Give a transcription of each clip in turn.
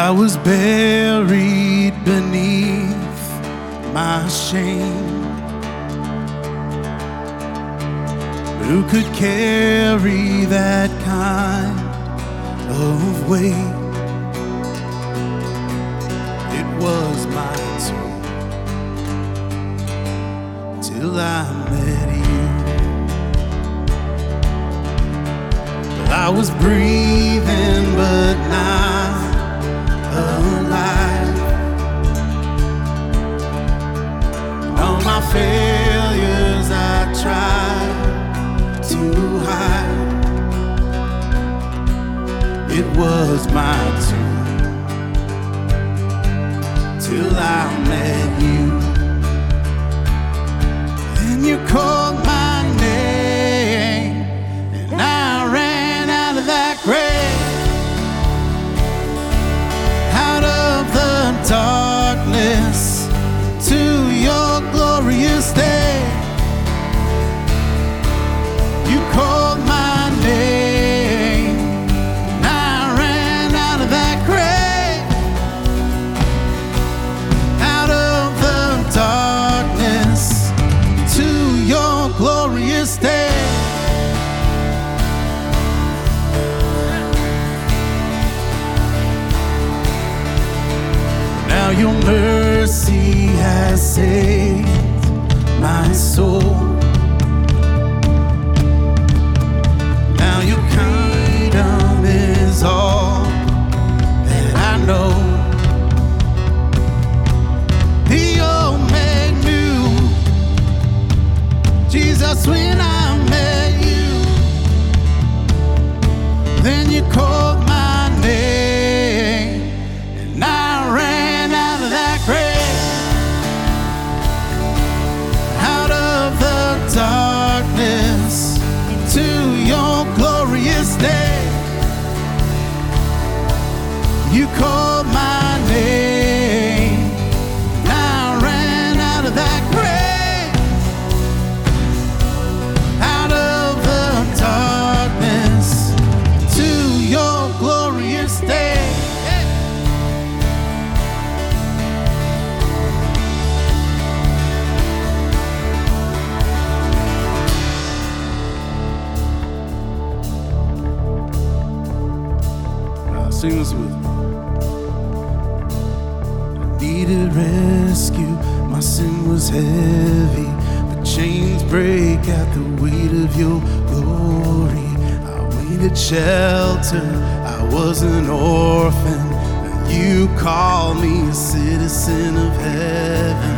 I was buried beneath my shame. Who could carry that kind of weight? It was my turn till I met you. I was breathing, but not alive. All my failures I tried to hide. It was my turn till I met you. And you called Now your mercy has saved my soul. Now your kingdom is all that I know. The old made new. Jesus, when shelter, I was an orphan. and You called me a citizen of heaven.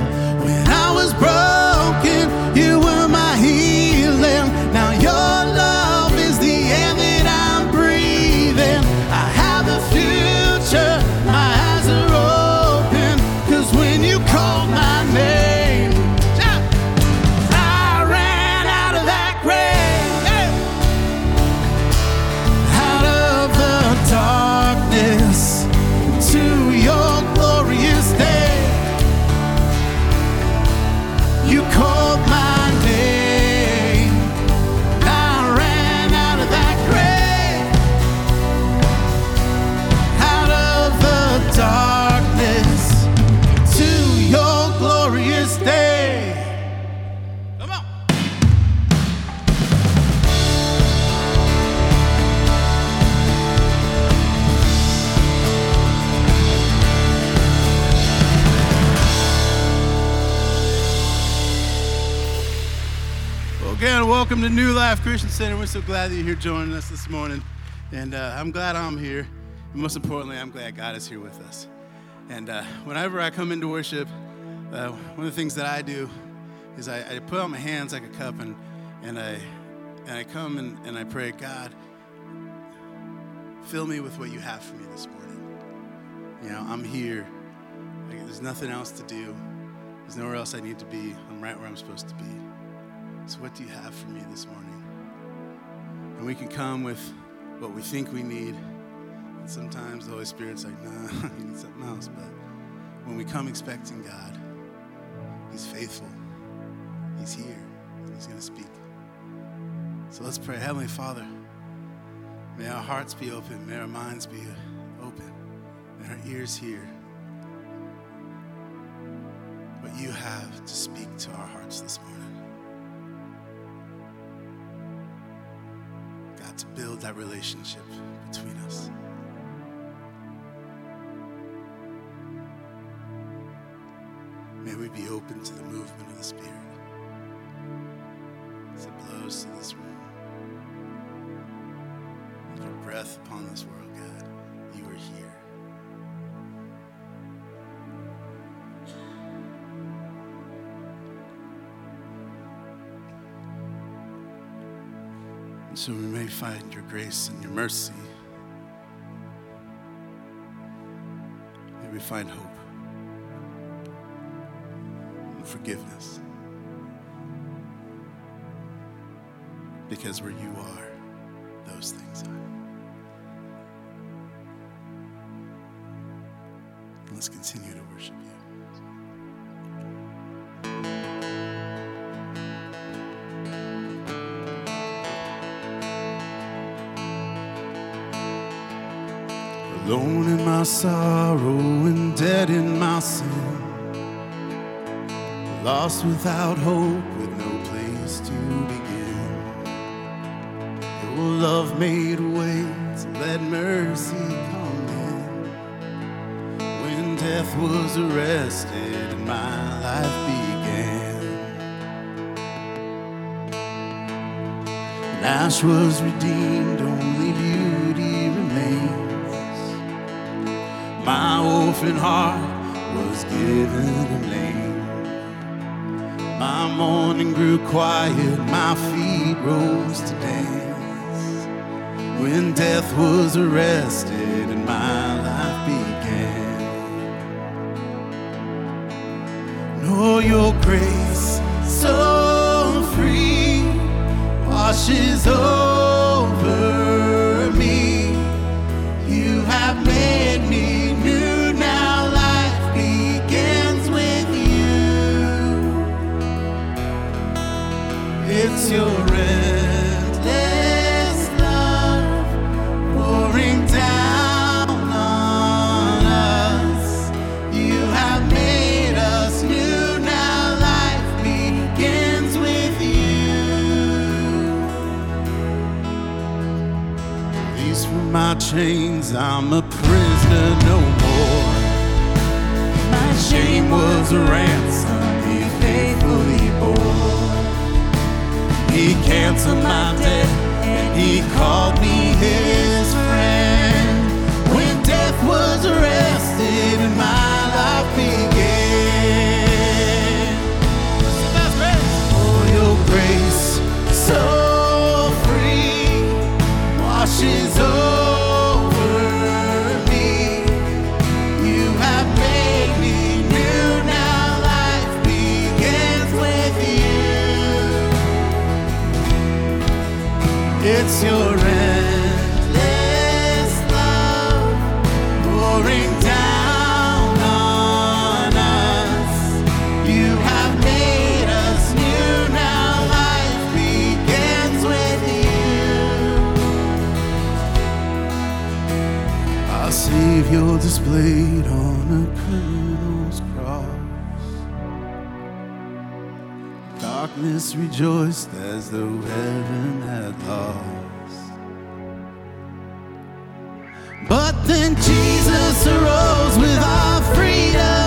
Welcome to New Life Christian Center. We're so glad that you're here joining us this morning. And uh, I'm glad I'm here. And most importantly, I'm glad God is here with us. And uh, whenever I come into worship, uh, one of the things that I do is I, I put out my hands like a cup and, and, I, and I come and, and I pray, God, fill me with what you have for me this morning. You know, I'm here. Like, there's nothing else to do. There's nowhere else I need to be. I'm right where I'm supposed to be. So, what do you have for me this morning? And we can come with what we think we need. And sometimes the Holy Spirit's like, nah, you need something else. But when we come expecting God, He's faithful. He's here. He's going to speak. So let's pray. Heavenly Father, may our hearts be open. May our minds be open. may our ears hear what you have to speak to our hearts this morning. God, to build that relationship between us. May we be open to the movement of the Spirit as it blows through this room. With your breath upon this world, And so we may find your grace and your mercy. May we find hope and forgiveness. Because where you are, those things are. Let's continue to worship you. Alone in my sorrow and dead in my sin. Lost without hope with no place to begin. Your love made way to let mercy come in. When death was arrested and my life began. And ash was redeemed, only beauty Orphan heart was given a name. My mourning grew quiet, my feet rose to dance. When death was arrested and my life began. Oh, your grace so free washes over chains, I'm a prisoner no more. My shame was a ransom he faithfully bore. He canceled my debt and he called me Savior displayed on a criminal's cross. Darkness rejoiced as though heaven had lost. Then Jesus arose with our freedom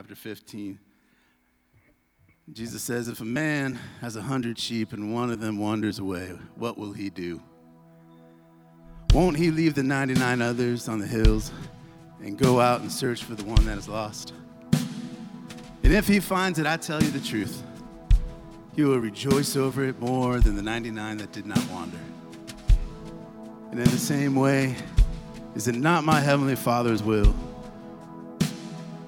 chapter 15. Jesus says, If a man has a hundred sheep and one of them wanders away, what will he do? Won't he leave the 99 others on the hills and go out and search for the one that is lost? And if he finds it, I tell you the truth, he will rejoice over it more than the 99 that did not wander. And in the same way, is it not my heavenly Father's will?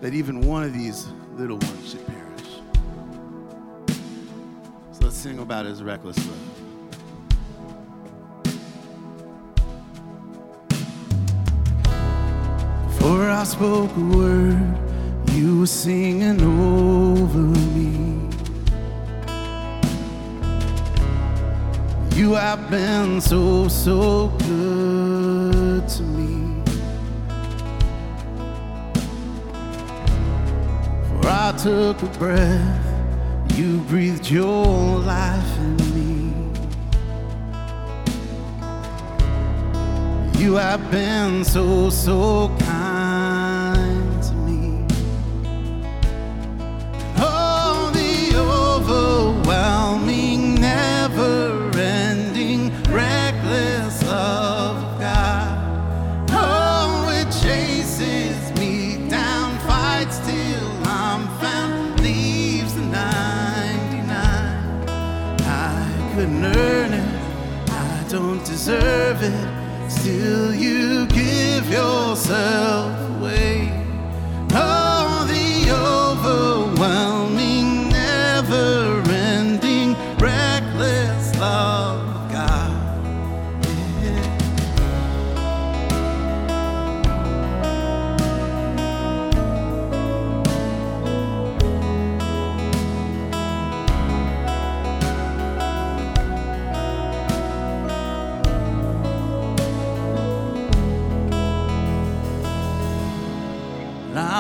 That even one of these little ones should perish? So let's sing about His reckless love. Before I spoke a word, you were singing over me. You have been so, so good to me. I took a breath, you breathed your life in me. You have been so, so kind deserve it. Still, you give yourself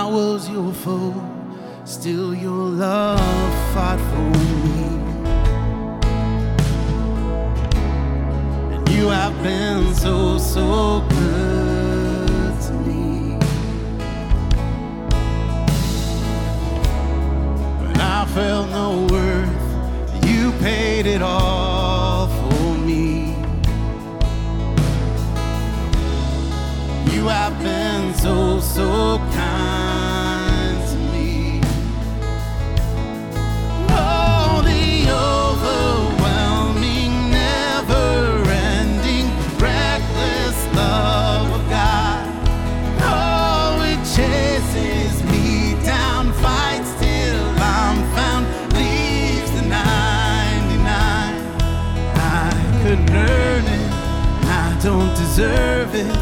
I was your foe, still your love fought for me. And you have been so, so good to me. When I felt no worth, you paid it all for me. You have been so, so deserve it.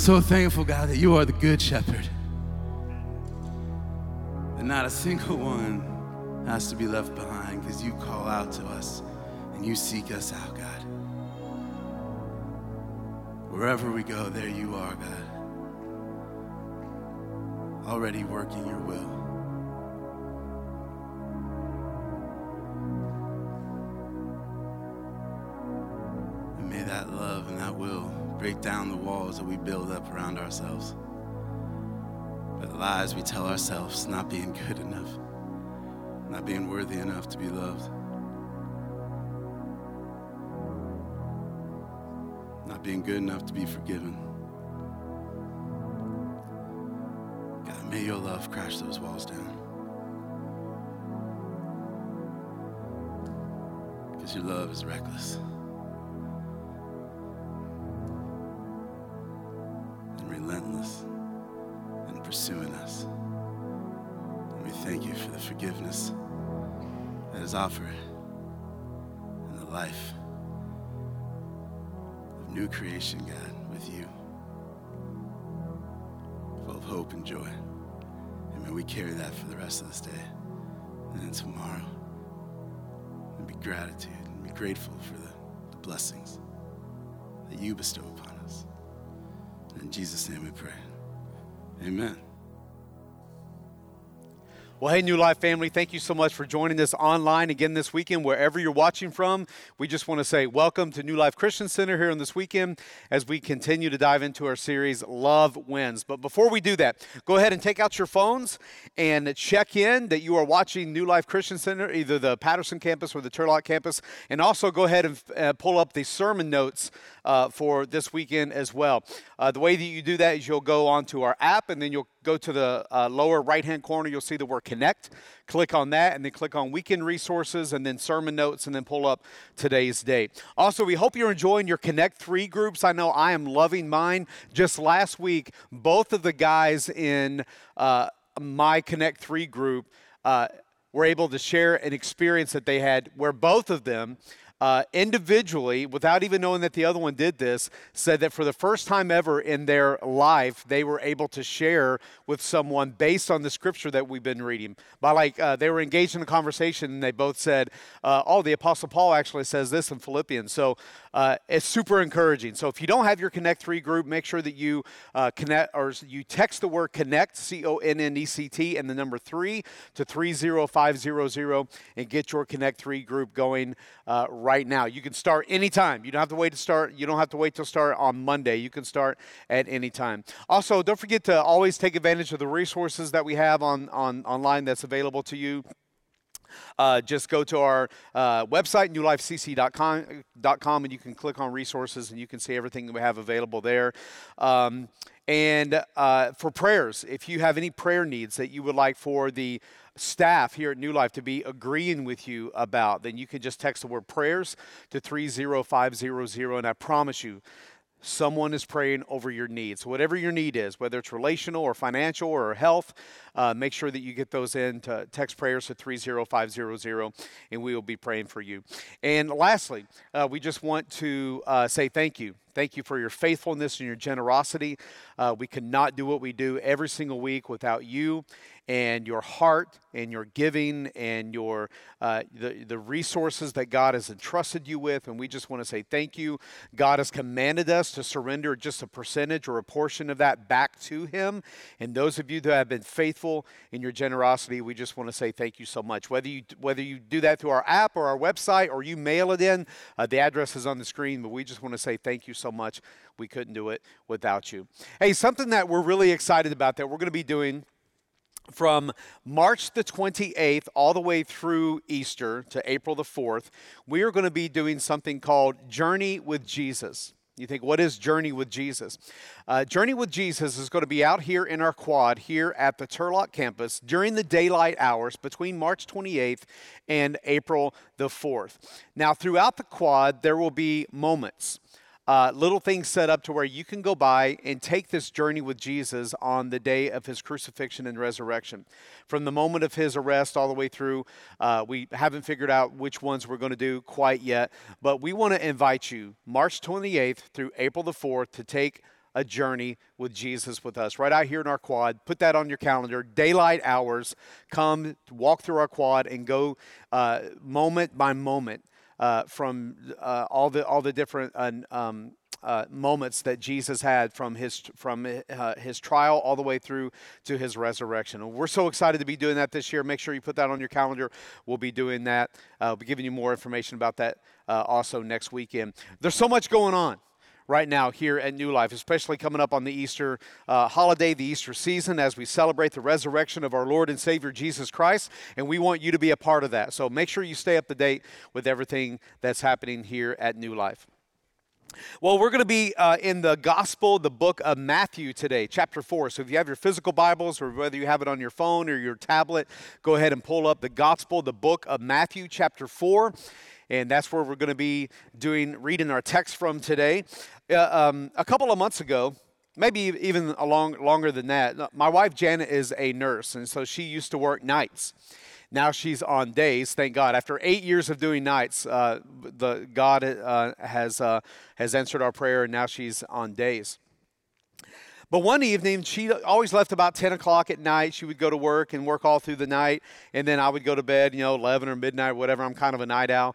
So thankful, God, that you are the good shepherd. And not a single one has to be left behind because you call out to us and you seek us out, God. Wherever we go, there you are, God. Already working your will. And may that love and that will break down the walls that we build up around ourselves. By the lies we tell ourselves not being good enough, not being worthy enough to be loved. not being good enough to be forgiven. God, may your love crash those walls down. Because your love is reckless. Relentless in pursuing us. And we thank you for the forgiveness that is offered and the life of new creation, God, with you, full of hope and joy. And may we carry that for the rest of this day and then tomorrow. And be gratitude and be grateful for the, the blessings that you bestow upon us. In Jesus' name we pray. Amen. Well, hey, New Life family, thank you so much for joining us online again this weekend, wherever you're watching from. We just want to say welcome to New Life Christian Center here on this weekend as we continue to dive into our series, Love Wins. But before we do that, go ahead and take out your phones and check in that you are watching New Life Christian Center, either the Patterson campus or the Turlock campus. And also go ahead and uh, pull up the sermon notes uh, for this weekend as well. Uh, the way that you do that is you'll go onto our app and then you'll go to the uh, lower right hand corner. You'll see the word connect. Click on that and then click on weekend resources and then sermon notes and then pull up today's date. Also, we hope you're enjoying your Connect 3 groups. I know I am loving mine. Just last week, both of the guys in uh, my Connect 3 group uh, were able to share an experience that they had where both of them uh, individually, without even knowing that the other one did this, said that for the first time ever in their life, they were able to share with someone based on the scripture that we've been reading. By like, uh, they were engaged in a conversation and they both said, uh, Oh, the Apostle Paul actually says this in Philippians. So uh, it's super encouraging. So if you don't have your Connect 3 group, make sure that you uh, connect or you text the word connect, C O N N E C T, and the number 3 to 30500 and get your Connect 3 group going uh, right now. You can start anytime. You don't have to wait to start. You don't have to wait till start on Monday. You can start at any time. Also, don't forget to always take advantage of the resources that we have on, on online that's available to you. Uh, just go to our uh, website, newlifecc.com, and you can click on resources and you can see everything that we have available there. Um, and uh, for prayers, if you have any prayer needs that you would like for the staff here at New Life to be agreeing with you about, then you can just text the word prayers to 30500. And I promise you, someone is praying over your needs. Whatever your need is, whether it's relational or financial or health, uh, make sure that you get those in to text prayers to 30500 and we will be praying for you. And lastly, uh, we just want to uh, say thank you. Thank you for your faithfulness and your generosity. Uh, we could not do what we do every single week without you and your heart and your giving and your uh, the, the resources that God has entrusted you with. And we just want to say thank you. God has commanded us to surrender just a percentage or a portion of that back to Him. And those of you that have been faithful in your generosity, we just want to say thank you so much. Whether you whether you do that through our app or our website or you mail it in, uh, the address is on the screen. But we just want to say thank you so much. We couldn't do it without you. Hey, something that we're really excited about that we're going to be doing from March the 28th all the way through Easter to April the 4th, we are going to be doing something called Journey with Jesus. You think, what is Journey with Jesus? Uh, Journey with Jesus is going to be out here in our quad here at the Turlock campus during the daylight hours between March 28th and April the 4th. Now, throughout the quad, there will be moments uh, little things set up to where you can go by and take this journey with Jesus on the day of his crucifixion and resurrection. From the moment of his arrest all the way through, uh, we haven't figured out which ones we're going to do quite yet, but we want to invite you March 28th through April the 4th to take a journey with Jesus with us right out here in our quad. Put that on your calendar. Daylight hours. Come walk through our quad and go uh, moment by moment uh, from uh, all the all the different uh, um, uh, moments that Jesus had from his from uh, his trial all the way through to his resurrection. And we're so excited to be doing that this year. Make sure you put that on your calendar. We'll be doing that. Uh, we'll be giving you more information about that uh, also next weekend. There's so much going on right now here at New Life, especially coming up on the Easter uh, holiday, the Easter season, as we celebrate the resurrection of our Lord and Savior Jesus Christ. And we want you to be a part of that. So make sure you stay up to date with everything that's happening here at New Life. Well, we're going to be uh, in the Gospel, the book of Matthew today, chapter 4. So if you have your physical Bibles or whether you have it on your phone or your tablet, go ahead and pull up the Gospel, the book of Matthew, chapter 4. And that's where we're going to be doing, reading our text from today. Uh, um, a couple of months ago, maybe even a long, longer than that, my wife Janet is a nurse, and so she used to work nights. Now she's on days. Thank God. After eight years of doing nights, uh, the God uh, has uh, has answered our prayer, and now she's on days. But one evening, she always left about 10 o'clock at night. She would go to work and work all through the night. And then I would go to bed, you know, 11 or midnight, whatever. I'm kind of a night owl.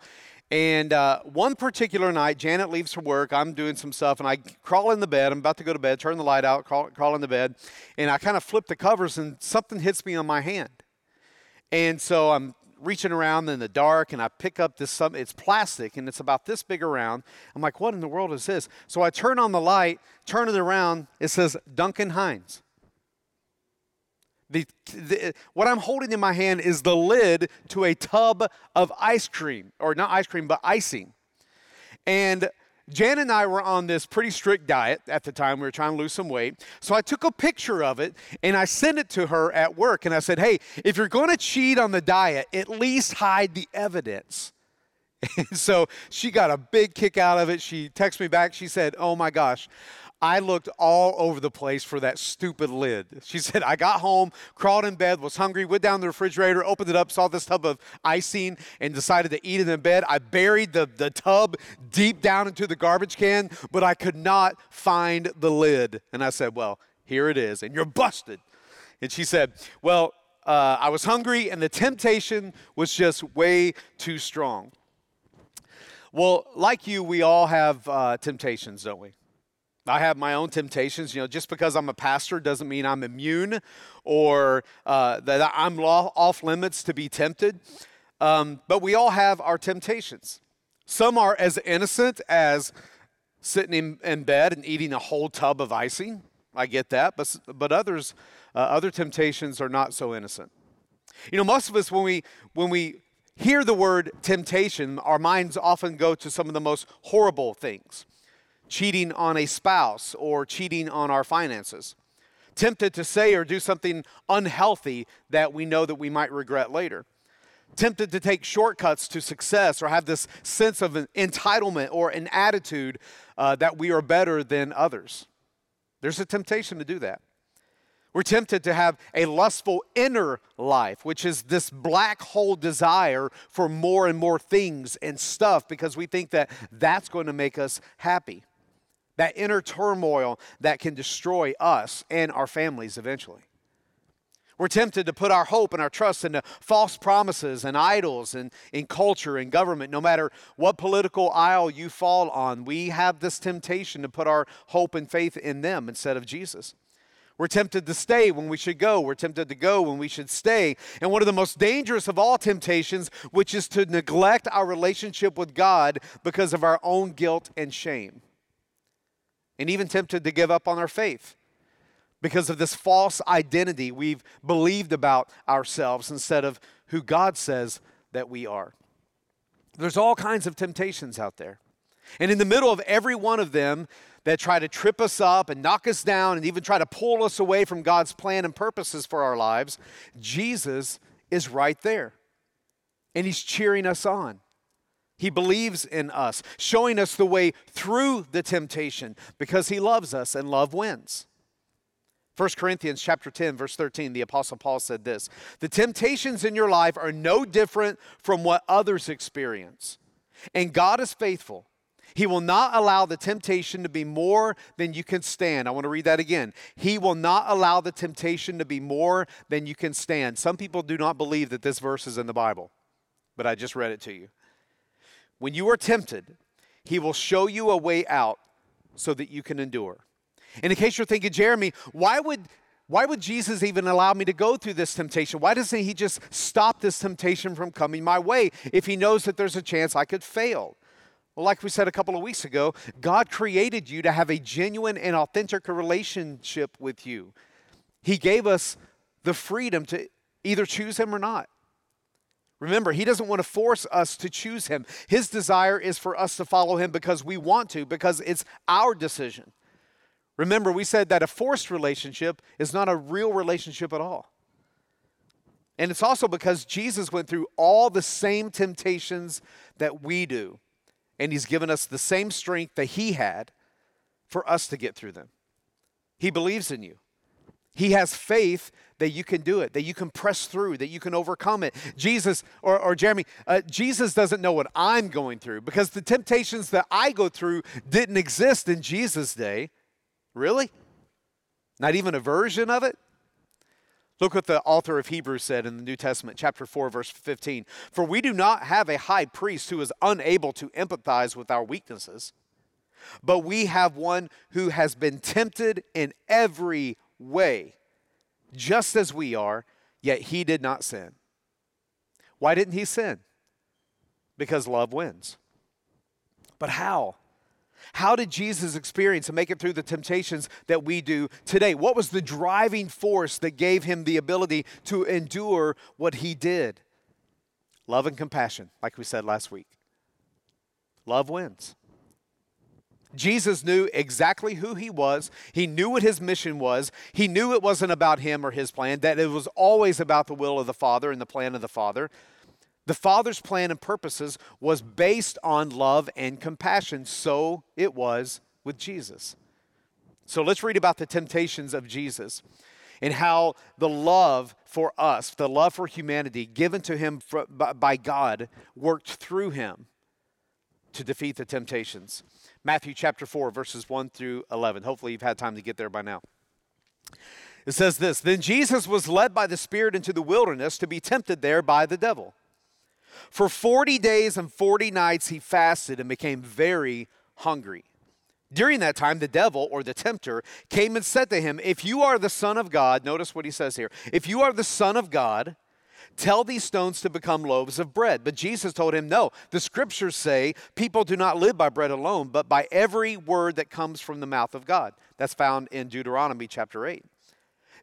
And uh, one particular night, Janet leaves for work. I'm doing some stuff, and I crawl in the bed. I'm about to go to bed, turn the light out, crawl, crawl in the bed, and I kind of flip the covers, and something hits me on my hand. And so I'm reaching around in the dark and I pick up this some it's plastic and it's about this big around. I'm like, what in the world is this? So I turn on the light, turn it around, it says Duncan Hines. The, the, what I'm holding in my hand is the lid to a tub of ice cream, or not ice cream, but icing. And Jan and I were on this pretty strict diet at the time. We were trying to lose some weight. So I took a picture of it and I sent it to her at work. And I said, hey, if you're going to cheat on the diet, at least hide the evidence. And so she got a big kick out of it. She texted me back. She said, oh my gosh, I looked all over the place for that stupid lid. She said, I got home, crawled in bed, was hungry, went down to the refrigerator, opened it up, saw this tub of icing, and decided to eat it in bed. I buried the, the tub deep down into the garbage can, but I could not find the lid. And I said, Well, here it is, and you're busted. And she said, Well, uh, I was hungry, and the temptation was just way too strong. Well, like you, we all have uh, temptations, don't we? I have my own temptations. You know, just because I'm a pastor doesn't mean I'm immune or uh, that I'm off limits to be tempted. Um, but we all have our temptations. Some are as innocent as sitting in, in, bed and eating a whole tub of icing. I get that, but but others, uh, other temptations are not so innocent. You know, most of us when we when we hear the word temptation, our minds often go to some of the most horrible things cheating on a spouse or cheating on our finances, tempted to say or do something unhealthy that we know that we might regret later, tempted to take shortcuts to success or have this sense of entitlement or an attitude uh, that we are better than others. There's a temptation to do that. We're tempted to have a lustful inner life, which is this black hole desire for more and more things and stuff because we think that that's going to make us happy that inner turmoil that can destroy us and our families eventually. We're tempted to put our hope and our trust into false promises and idols and in culture and government. No matter what political aisle you fall on, we have this temptation to put our hope and faith in them instead of Jesus. We're tempted to stay when we should go. We're tempted to go when we should stay. And one of the most dangerous of all temptations, which is to neglect our relationship with God because of our own guilt and shame and even tempted to give up on our faith because of this false identity we've believed about ourselves instead of who God says that we are. There's all kinds of temptations out there. And in the middle of every one of them that try to trip us up and knock us down and even try to pull us away from God's plan and purposes for our lives, Jesus is right there. And He's cheering us on. He believes in us, showing us the way through the temptation because he loves us and love wins. 1 Corinthians chapter 10 verse 13 the apostle Paul said this, "The temptations in your life are no different from what others experience, and God is faithful. He will not allow the temptation to be more than you can stand. I want to read that again. He will not allow the temptation to be more than you can stand. Some people do not believe that this verse is in the Bible, but I just read it to you. When you are tempted, he will show you a way out so that you can endure. And in case you're thinking, Jeremy, why would why would Jesus even allow me to go through this temptation? Why doesn't he just stop this temptation from coming my way if he knows that there's a chance I could fail? Well, like we said a couple of weeks ago, God created you to have a genuine and authentic relationship with you. He gave us the freedom to either choose Him or not. Remember, He doesn't want to force us to choose Him. His desire is for us to follow Him because we want to, because it's our decision. Remember, we said that a forced relationship is not a real relationship at all. And it's also because Jesus went through all the same temptations that we do and He's given us the same strength that He had for us to get through them. He believes in you. He has faith that you can do it, that you can press through, that you can overcome it. Jesus, or, or Jeremy, uh, Jesus doesn't know what I'm going through because the temptations that I go through didn't exist in Jesus' day. Really? Not even a version of it? Look what the author of Hebrews said in the New Testament, chapter 4, verse 15. For we do not have a high priest who is unable to empathize with our weaknesses, but we have one who has been tempted in every way, just as we are, yet he did not sin. Why didn't he sin? Because love wins. But how? How did Jesus experience and make it through the temptations that we do today? What was the driving force that gave him the ability to endure what he did? Love and compassion, like we said last week. Love wins. Jesus knew exactly who he was. He knew what his mission was. He knew it wasn't about him or his plan, that it was always about the will of the Father and the plan of the Father. The Father's plan and purposes was based on love and compassion. So it was with Jesus. So let's read about the temptations of Jesus and how the love for us, the love for humanity given to him by God, worked through him to defeat the temptations. Matthew chapter 4, verses 1 through 11. Hopefully, you've had time to get there by now. It says this Then Jesus was led by the Spirit into the wilderness to be tempted there by the devil. For 40 days and 40 nights he fasted and became very hungry. During that time, the devil or the tempter came and said to him, If you are the Son of God, notice what he says here. If you are the Son of God, tell these stones to become loaves of bread. But Jesus told him, No, the scriptures say people do not live by bread alone, but by every word that comes from the mouth of God. That's found in Deuteronomy chapter 8.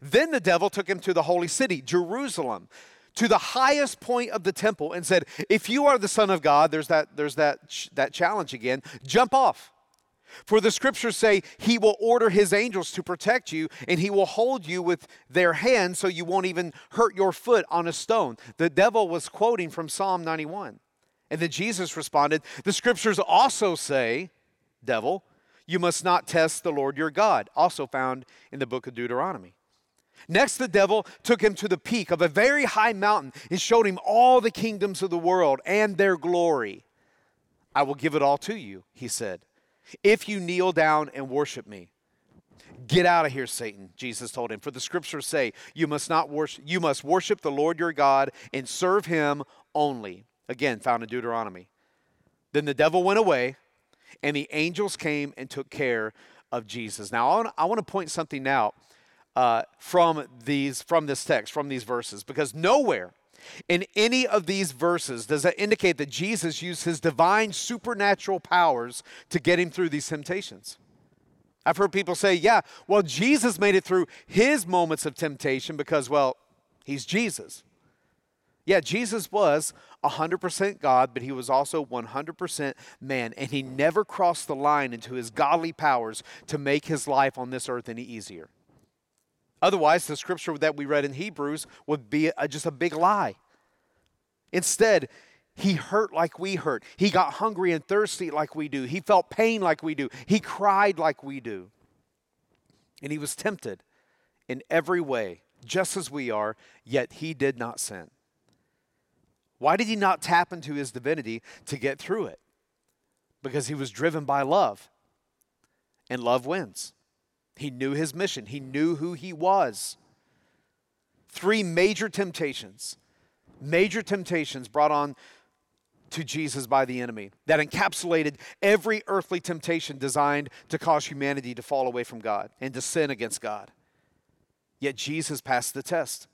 Then the devil took him to the holy city, Jerusalem to the highest point of the temple and said, If you are the Son of God, there's that, there's that, that challenge again, jump off. For the scriptures say he will order his angels to protect you and he will hold you with their hands so you won't even hurt your foot on a stone. The devil was quoting from Psalm 91. And then Jesus responded, The scriptures also say, devil, you must not test the Lord your God, also found in the book of Deuteronomy. Next, the devil took him to the peak of a very high mountain and showed him all the kingdoms of the world and their glory. I will give it all to you, he said, if you kneel down and worship me. Get out of here, Satan, Jesus told him. For the scriptures say, you must not worship, you must worship the Lord your God and serve him only. Again, found in Deuteronomy. Then the devil went away, and the angels came and took care of Jesus. Now, I want, to point something out uh, from these from this text, from these verses, because nowhere in any of these verses does that indicate that Jesus used his divine supernatural powers to get him through these temptations. I've heard people say, yeah, well, Jesus made it through his moments of temptation because, well, he's Jesus. Yeah, Jesus was 100% God, but he was also 100% man, and he never crossed the line into his godly powers to make his life on this earth any easier. Otherwise, the scripture that we read in Hebrews would be a, just a big lie. Instead, he hurt like we hurt. He got hungry and thirsty like we do. He felt pain like we do. He cried like we do. And he was tempted in every way, just as we are, yet he did not sin. Why did he not tap into his divinity to get through it? because he was driven by love. And love wins. He knew his mission, he knew who he was. Three major temptations, major temptations brought on to Jesus by the enemy that encapsulated every earthly temptation designed to cause humanity to fall away from God and to sin against God. Yet Jesus passed the test.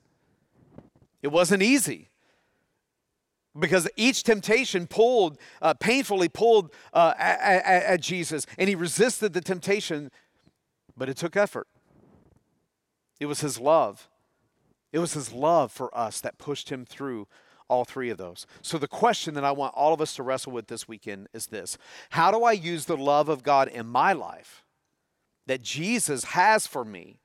It wasn't easy because each temptation pulled, uh, painfully pulled uh, at, at, at Jesus, and he resisted the temptation, but it took effort. It was his love. It was his love for us that pushed him through all three of those. So, the question that I want all of us to wrestle with this weekend is this How do I use the love of God in my life that Jesus has for me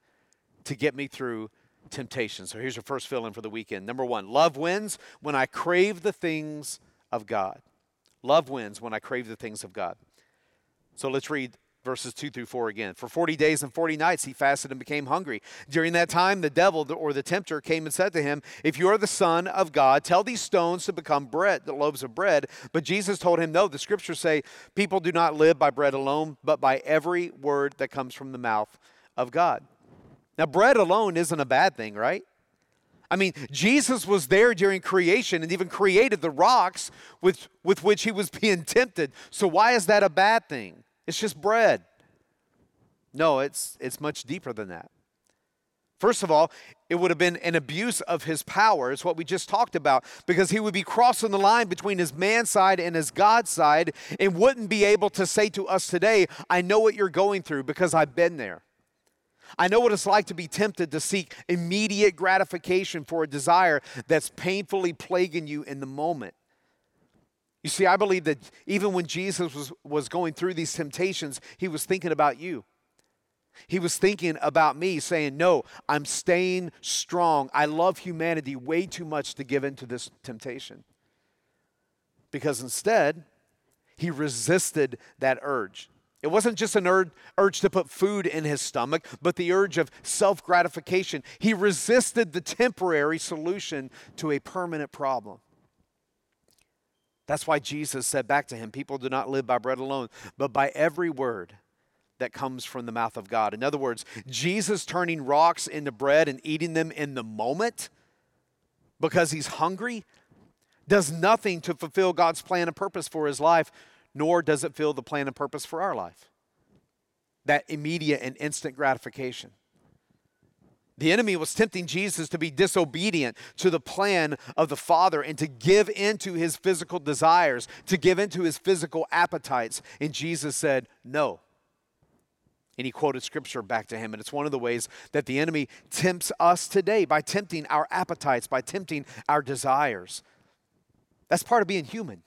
to get me through temptation. So here's your first fill in for the weekend. Number one, love wins when I crave the things of God. Love wins when I crave the things of God. So let's read verses 2 through 4 again. For 40 days and 40 nights he fasted and became hungry. During that time, the devil or the tempter came and said to him, If you are the Son of God, tell these stones to become bread, the loaves of bread. But Jesus told him, No, the scriptures say, People do not live by bread alone, but by every word that comes from the mouth of God. Now, bread alone isn't a bad thing, right? I mean, Jesus was there during creation and even created the rocks with, with which he was being tempted. So, why is that a bad thing? It's just bread. No, it's, it's much deeper than that. First of all, it would have been an abuse of his power, is what we just talked about, because he would be crossing the line between his man side and his God side and wouldn't be able to say to us today, I know what you're going through because I've been there. I know what it's like to be tempted to seek immediate gratification for a desire that's painfully plaguing you in the moment. You see, I believe that even when Jesus was, was going through these temptations, he was thinking about you. He was thinking about me, saying, No, I'm staying strong. I love humanity way too much to give in to this temptation. Because instead, he resisted that urge. It wasn't just an urge, urge to put food in his stomach, but the urge of self gratification. He resisted the temporary solution to a permanent problem. That's why Jesus said back to him, People do not live by bread alone, but by every word that comes from the mouth of God. In other words, Jesus turning rocks into bread and eating them in the moment because he's hungry does nothing to fulfill God's plan and purpose for his life nor does it fill the plan and purpose for our life. That immediate and instant gratification. The enemy was tempting Jesus to be disobedient to the plan of the Father and to give into his physical desires, to give into his physical appetites. And Jesus said, No. And he quoted scripture back to him. And it's one of the ways that the enemy tempts us today by tempting our appetites, by tempting our desires. That's part of being human.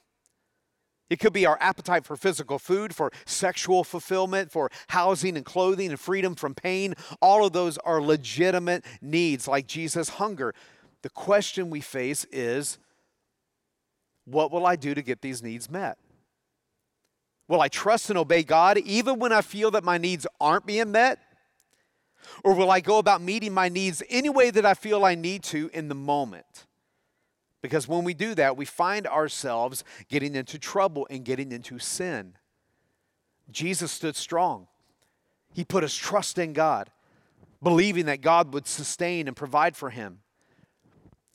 It could be our appetite for physical food, for sexual fulfillment, for housing and clothing and freedom from pain. All of those are legitimate needs, like Jesus' hunger. The question we face is what will I do to get these needs met? Will I trust and obey God even when I feel that my needs aren't being met? Or will I go about meeting my needs any way that I feel I need to in the moment? Because when we do that, we find ourselves getting into trouble and getting into sin. Jesus stood strong. He put his trust in God, believing that God would sustain and provide for him.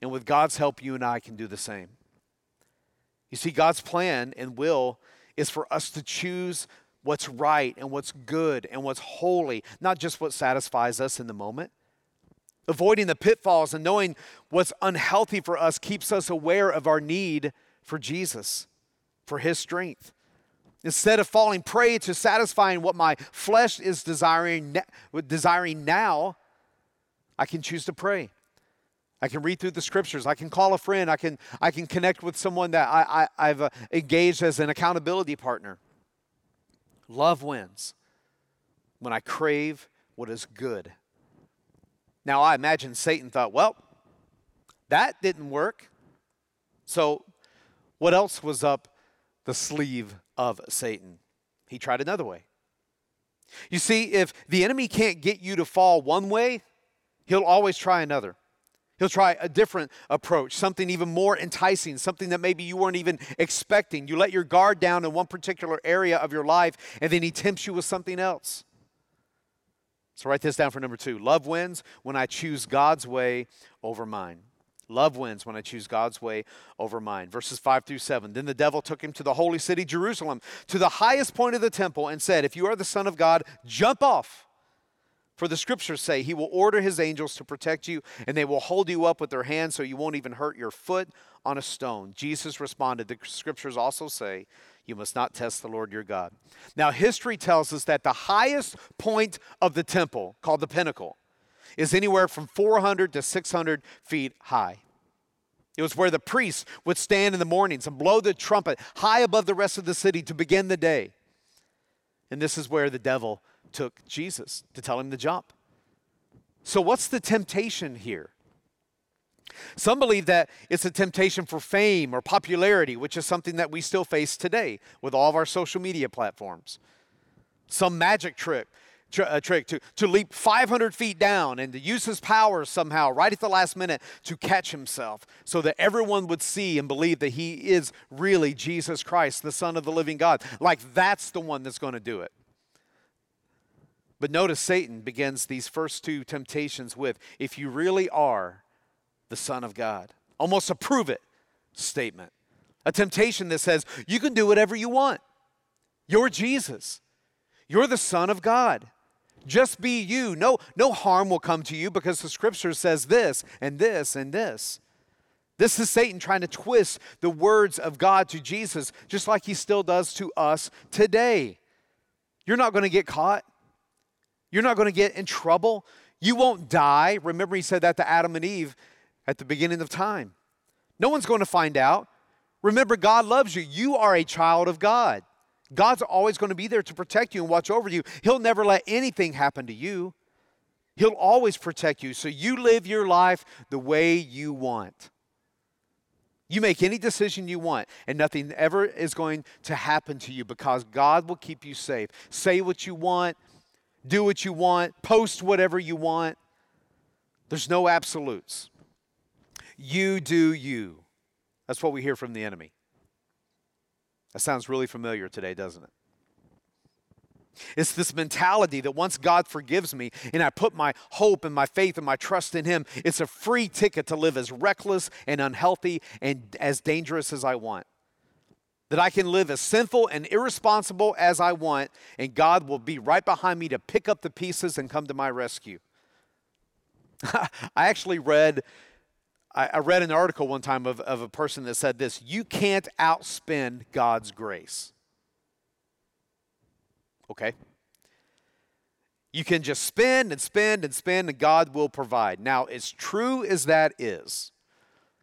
And with God's help, you and I can do the same. You see, God's plan and will is for us to choose what's right and what's good and what's holy, not just what satisfies us in the moment. Avoiding the pitfalls and knowing what's unhealthy for us keeps us aware of our need for Jesus, for His strength. Instead of falling prey to satisfying what my flesh is desiring, desiring now, I can choose to pray. I can read through the scriptures. I can call a friend. I can, I can connect with someone that I, I, have uh, engaged as an accountability partner. Love wins when I crave what is good. Now, I imagine Satan thought, well, that didn't work. So, what else was up the sleeve of Satan? He tried another way. You see, if the enemy can't get you to fall one way, he'll always try another. He'll try a different approach, something even more enticing, something that maybe you weren't even expecting. You let your guard down in one particular area of your life, and then he tempts you with something else. So write this down for number two. Love wins when I choose God's way over mine. Love wins when I choose God's way over mine. Verses 5 through 7. Then the devil took him to the holy city, Jerusalem, to the highest point of the temple, and said, If you are the Son of God, jump off. For the scriptures say, He will order His angels to protect you, and they will hold you up with their hands so you won't even hurt your foot on a stone. Jesus responded, The scriptures also say, You must not test the Lord your God. Now, history tells us that the highest point of the temple, called the pinnacle, is anywhere from 400 to 600 feet high. It was where the priests would stand in the mornings and blow the trumpet high above the rest of the city to begin the day. And this is where the devil took Jesus to tell him to jump. So, what's the temptation here? Some believe that it's a temptation for fame or popularity, which is something that we still face today with all of our social media platforms. Some magic trick, tr- uh, trick to, to leap 500 feet down and to use his powers somehow right at the last minute to catch himself so that everyone would see and believe that he is really Jesus Christ, the Son of the living God. Like that's the one that's going to do it. But notice Satan begins these first two temptations with if you really are the Son of God, almost a prove it statement. A temptation that says you can do whatever you want. You're Jesus, you're the Son of God. Just be you. No, no harm will come to you because the scripture says this and this and this. This is Satan trying to twist the words of God to Jesus, just like he still does to us today. You're not going to get caught. You're not going to get in trouble. You won't die. Remember, he said that to Adam and Eve at the beginning of time. No one's going to find out. Remember, God loves you. You are a child of God. God's always going to be there to protect you and watch over you. He'll never let anything happen to you. He'll always protect you. So you live your life the way you want. You make any decision you want, and nothing ever is going to happen to you because God will keep you safe. Say what you want, do what you want, post whatever you want. There's no absolutes. You do you. That's what we hear from the enemy. That sounds really familiar today, doesn't it? It's this mentality that once God forgives me and I put my hope and my faith and my trust in Him, it's a free ticket to live as reckless and unhealthy and as dangerous as I want that I can live as sinful and irresponsible as I want, and God will be right behind me to pick up the pieces and come to my rescue. I actually read. I read an article one time of, of a person that said this You can't outspend God's grace. Okay? You can just spend and spend and spend, and God will provide. Now, as true as that is,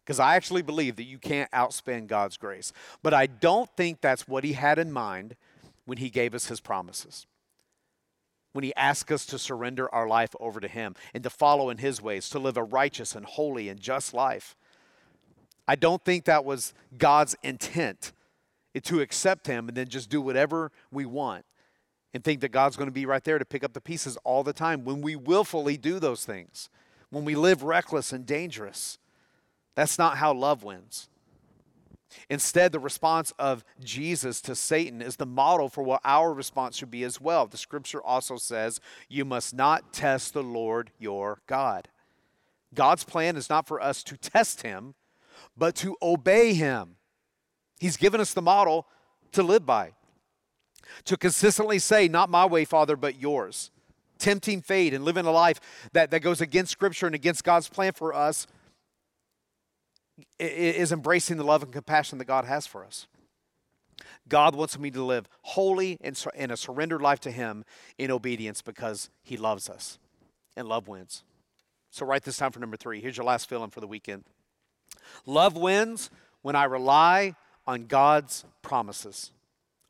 because I actually believe that you can't outspend God's grace. But I don't think that's what he had in mind when he gave us his promises. When he asked us to surrender our life over to him and to follow in his ways, to live a righteous and holy and just life. I don't think that was God's intent to accept him and then just do whatever we want and think that God's going to be right there to pick up the pieces all the time when we willfully do those things, when we live reckless and dangerous. That's not how love wins. Instead, the response of Jesus to Satan is the model for what our response should be as well. The scripture also says, You must not test the Lord your God. God's plan is not for us to test him, but to obey him. He's given us the model to live by, to consistently say, Not my way, Father, but yours. Tempting fate and living a life that, that goes against scripture and against God's plan for us is embracing the love and compassion that God has for us. God wants me to live holy and in a surrendered life to Him in obedience because He loves us and love wins. So, write this down for number three. Here's your last feeling for the weekend. Love wins when I rely on God's promises.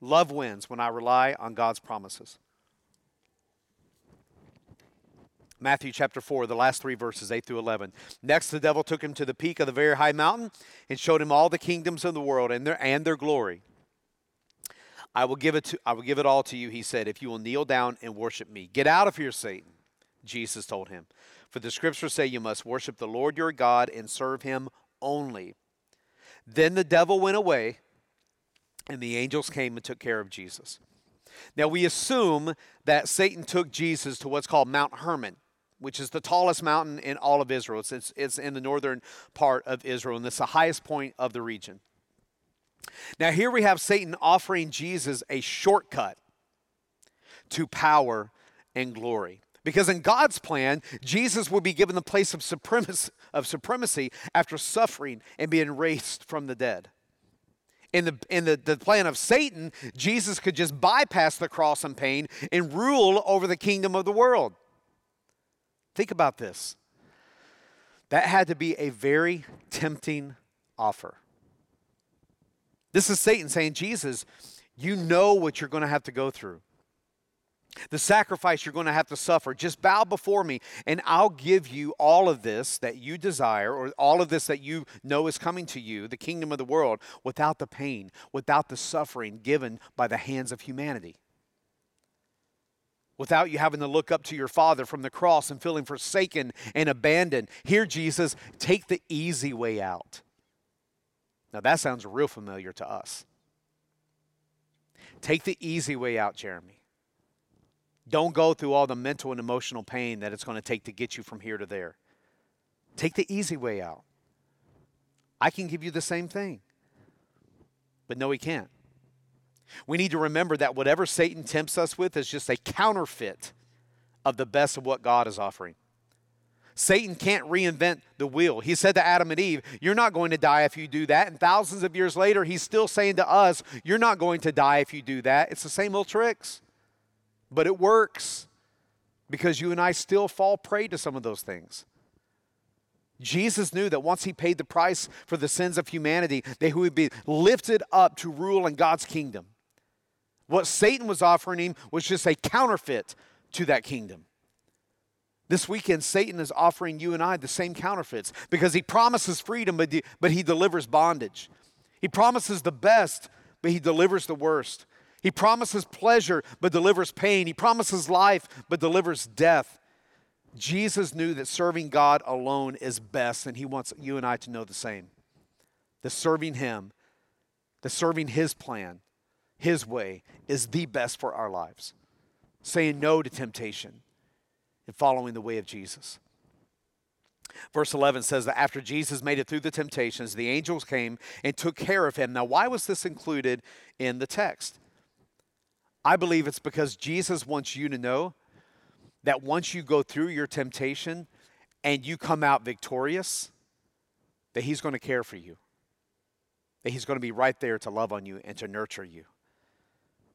Love wins when I rely on God's promises. Matthew chapter 4, the last three verses, 8 through 11. Next, the devil took him to the peak of the very high mountain and showed him all the kingdoms of the world and their, and their glory. I will, give it to, I will give it all to you, he said, if you will kneel down and worship me. Get out of here, Satan, Jesus told him. For the scriptures say you must worship the Lord your God and serve him only. Then the devil went away, and the angels came and took care of Jesus. Now we assume that Satan took Jesus to what's called Mount Hermon, which is the tallest mountain in all of Israel. It's, it's, it's in the northern part of Israel, and it's the highest point of the region. Now, here we have Satan offering Jesus a shortcut to power and glory. Because in God's plan, Jesus would be given the place of supremacy, of supremacy after suffering and being raised from the dead. In, the, in the, the plan of Satan, Jesus could just bypass the cross and pain and rule over the kingdom of the world. Think about this. That had to be a very tempting offer. This is Satan saying, Jesus, you know what you're going to have to go through the sacrifice you're going to have to suffer. Just bow before me, and I'll give you all of this that you desire, or all of this that you know is coming to you, the kingdom of the world, without the pain, without the suffering given by the hands of humanity. Without you having to look up to your Father from the cross and feeling forsaken and abandoned. Here, Jesus, take the easy way out. Now, that sounds real familiar to us. Take the easy way out, Jeremy. Don't go through all the mental and emotional pain that it's going to take to get you from here to there. Take the easy way out. I can give you the same thing. But no, he can't. We need to remember that whatever Satan tempts us with is just a counterfeit of the best of what God is offering. Satan can't reinvent the wheel. He said to Adam and Eve, You're not going to die if you do that. And thousands of years later, he's still saying to us, You're not going to die if you do that. It's the same old tricks but it works because you and I still fall prey to some of those things. Jesus knew that once he paid the price for the sins of humanity, they would be lifted up to rule in God's kingdom. What Satan was offering him was just a counterfeit to that kingdom. This weekend, Satan is offering you and I the same counterfeits because he promises freedom, but, but he delivers bondage. He promises the best, but he delivers the worst. He promises pleasure but delivers pain. He promises life but delivers death. Jesus knew that serving God alone is best, and He wants you and I to know the same. The serving Him, the serving His plan, His way is the best for our lives. Saying no to temptation and following the way of Jesus. Verse 11 says that after Jesus made it through the temptations, the angels came and took care of him. Now, why was this included in the text? I believe it's because Jesus wants you to know that once you go through your temptation and you come out victorious, that He's going to care for you. That He's going to be right there to love on you and to nurture you.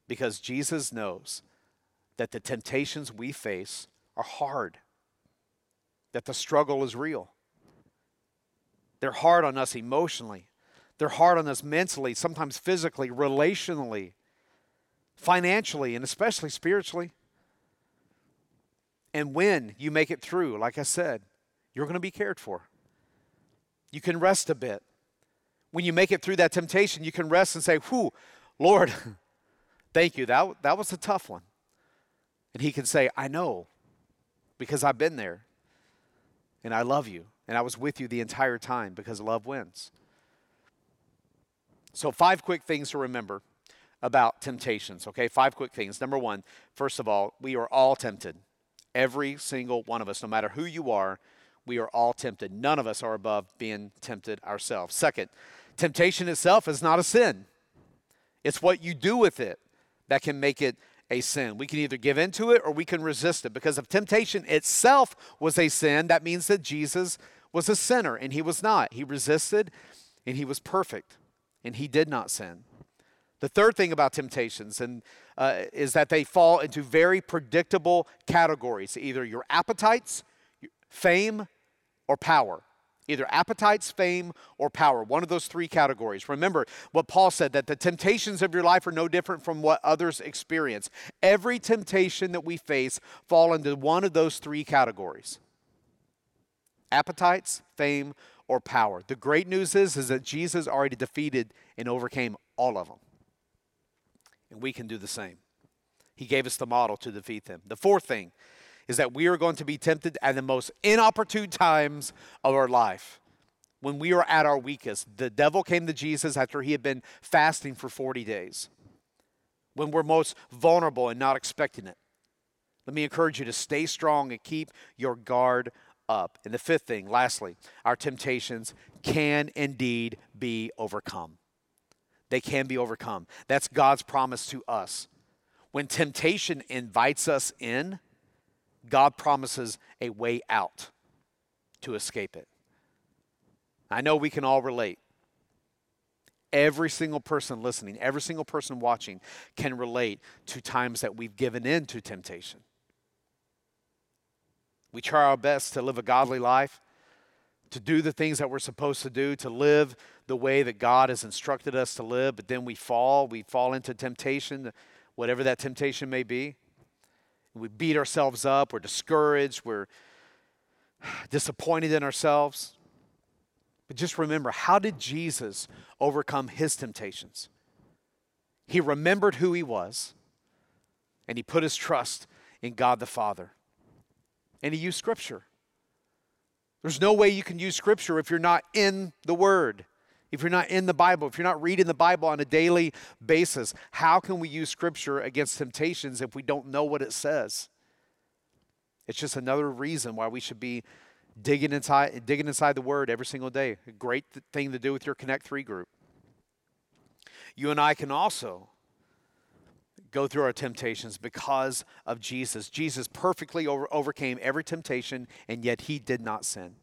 Because Jesus knows that the temptations we face are hard, that the struggle is real. They're hard on us emotionally, they're hard on us mentally, sometimes physically, relationally financially, and especially spiritually. And when you make it through, like I said, you're going to be cared for. You can rest a bit. When you make it through that temptation, you can rest and say, Whew, Lord, thank you. That, that was a tough one. And He can say, I know, because I've been there. And I love you. And I was with you the entire time because love wins. So, five quick things to remember about temptations, okay? Five quick things. Number one, first of all, we are all tempted. Every single one of us, no matter who you are, we are all tempted. None of us are above being tempted ourselves. Second, temptation itself is not a sin, it's what you do with it that can make it a sin. We can either give into it or we can resist it because if temptation itself was a sin, that means that Jesus was a sinner and he was not. He resisted and he was perfect and he did not sin. The third thing about temptations and, uh, is that they fall into very predictable categories either your appetites, fame, or power. Either appetites, fame, or power. One of those three categories. Remember what Paul said that the temptations of your life are no different from what others experience. Every temptation that we face fall into one of those three categories appetites, fame, or power. The great news is, is that Jesus already defeated and overcame all of them and we can do the same. He gave us the model to defeat them. The fourth thing is that we are going to be tempted at the most inopportune times of our life. When we are at our weakest, the devil came to Jesus after he had been fasting for 40 days. When we're most vulnerable and not expecting it. Let me encourage you to stay strong and keep your guard up. And the fifth thing, lastly, our temptations can indeed be overcome. They can be overcome. That's God's promise to us. When temptation invites us in, God promises a way out to escape it. I know we can all relate. Every single person listening, every single person watching can relate to times that we've given in to temptation. We try our best to live a godly life, to do the things that we're supposed to do, to live the way that God has instructed us to live, but then we fall. We fall into temptation, whatever that temptation may be. We beat ourselves up, we're discouraged, we're disappointed in ourselves. But just remember how did Jesus overcome his temptations? He remembered who he was, and he put his trust in God the Father. And he used Scripture. There's no way you can use Scripture if you're not in the Word, if you're not in the Bible, if you're not reading the Bible on a daily basis. How can we use Scripture against temptations if we don't know what it says? It's just another reason why we should be digging inside, digging inside the Word every single day. A great thing to do with your Connect 3 group. You and I can also go through our temptations because of Jesus. Jesus perfectly over, overcame every temptation, and yet he did not sin.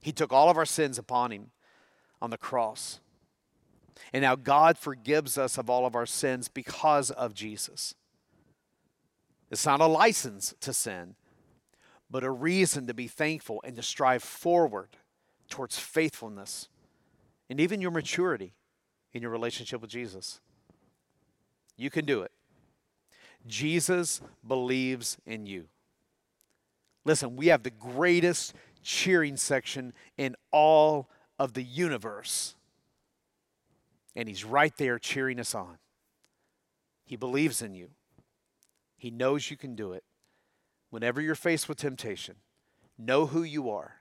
He took all of our sins upon him on the cross. And now God forgives us of all of our sins because of Jesus. It's not a license to sin, but a reason to be thankful and to strive forward towards faithfulness and even your maturity in your relationship with Jesus. You can do it. Jesus believes in you. Listen, we have the greatest cheering section in all of the universe. And he's right there cheering us on. He believes in you. He knows you can do it. Whenever you're faced with temptation, know who you are.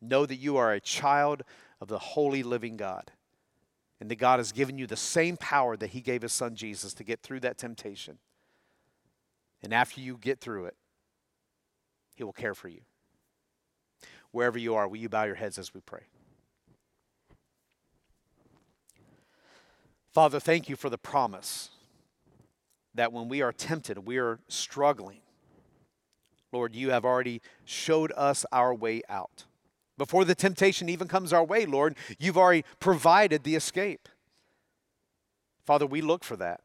Know that you are a child of the holy living God and that God has given you the same power that He gave His Son Jesus to get through that temptation. And after you get through it, He will care for you. Wherever you are, will you bow your heads as we pray? Father, thank you for the promise that when we are tempted, we are struggling. Lord, you have already showed us our way out. Before the temptation even comes our way, Lord, you've already provided the escape. Father, we look for that.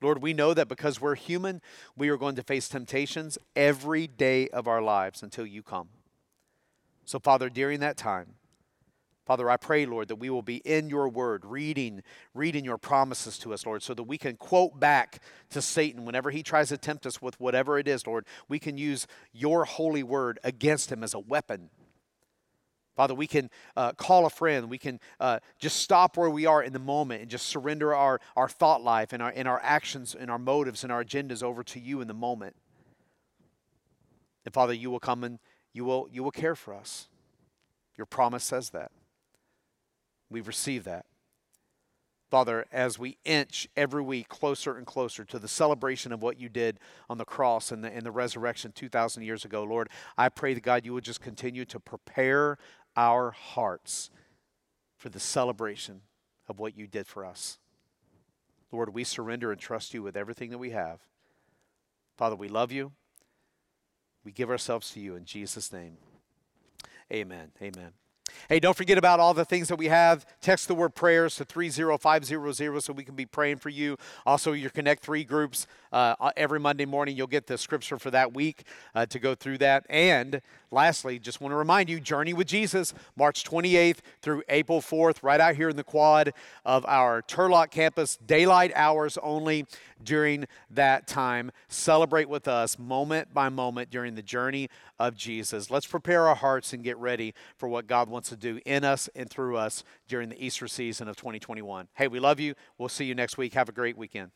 Lord, we know that because we're human, we are going to face temptations every day of our lives until you come. So, Father, during that time, Father, I pray, Lord, that we will be in your word, reading, reading your promises to us, Lord, so that we can quote back to Satan whenever he tries to tempt us with whatever it is, Lord. We can use your holy word against him as a weapon Father, we can uh, call a friend. We can uh, just stop where we are in the moment and just surrender our, our thought life and our, and our actions and our motives and our agendas over to you in the moment. And Father, you will come and you will, you will care for us. Your promise says that. We've received that. Father, as we inch every week closer and closer to the celebration of what you did on the cross and the, and the resurrection 2,000 years ago, Lord, I pray that God, you would just continue to prepare our hearts for the celebration of what you did for us. Lord, we surrender and trust you with everything that we have. Father, we love you. We give ourselves to you in Jesus' name. Amen. Amen. Hey, don't forget about all the things that we have. Text the word prayers to 30500 so we can be praying for you. Also, your Connect 3 groups. Uh, every Monday morning, you'll get the scripture for that week uh, to go through that. And lastly, just want to remind you Journey with Jesus, March 28th through April 4th, right out here in the quad of our Turlock campus, daylight hours only during that time. Celebrate with us moment by moment during the journey of Jesus. Let's prepare our hearts and get ready for what God wants to do in us and through us during the Easter season of 2021. Hey, we love you. We'll see you next week. Have a great weekend.